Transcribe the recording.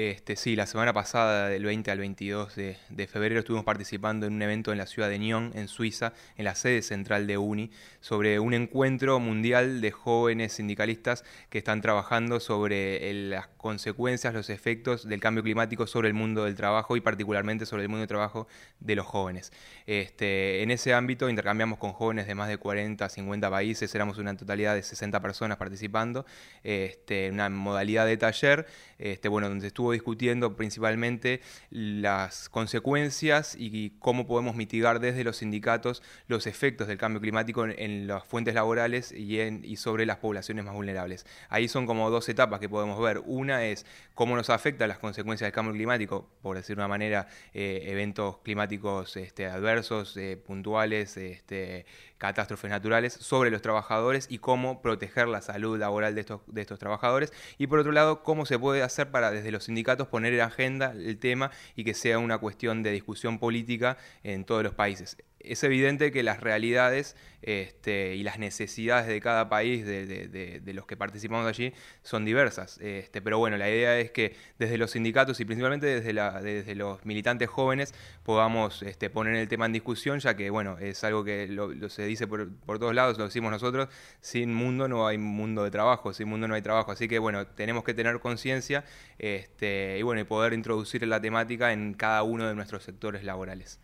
Este, sí, la semana pasada, del 20 al 22 de, febrero, estuvimos participando en un evento en la ciudad de Nyon, en Suiza, en la sede central de UNI, sobre un encuentro mundial de jóvenes sindicalistas que están trabajando sobre las consecuencias, los efectos del cambio climático sobre el mundo del trabajo y particularmente sobre el mundo del trabajo de los jóvenes. Este, en ese ámbito intercambiamos con jóvenes de más de 40, 50 países, éramos una totalidad de 60 personas participando, este, una modalidad de taller, este, bueno, donde estuvo discutiendo principalmente las consecuencias y cómo podemos mitigar desde los sindicatos los efectos del cambio climático en, las fuentes laborales y, sobre las poblaciones más vulnerables. Ahí son como dos etapas que podemos ver. Una es cómo nos afecta las consecuencias del cambio climático, por decir de una manera, eh, eventos climáticos este, adversos, eh, puntuales, este, catástrofes naturales sobre los trabajadores y cómo proteger la salud laboral de estos, de estos trabajadores. Y por otro lado, cómo se puede hacer para desde los sindicatos poner en agenda el tema y que sea una cuestión de discusión política en todos los países es evidente que las realidades este, y las necesidades de cada país, de, los que participamos allí, son diversas. Este, pero bueno, la idea es que desde los sindicatos y principalmente desde, los militantes jóvenes podamos este, poner el tema en discusión, ya que bueno, es algo que lo, se dice por, por, todos lados, lo decimos nosotros, sin mundo no hay mundo de trabajo, sin mundo no hay trabajo. Así que bueno, tenemos que tener conciencia este, y bueno, y poder introducir la temática en cada uno de nuestros sectores laborales.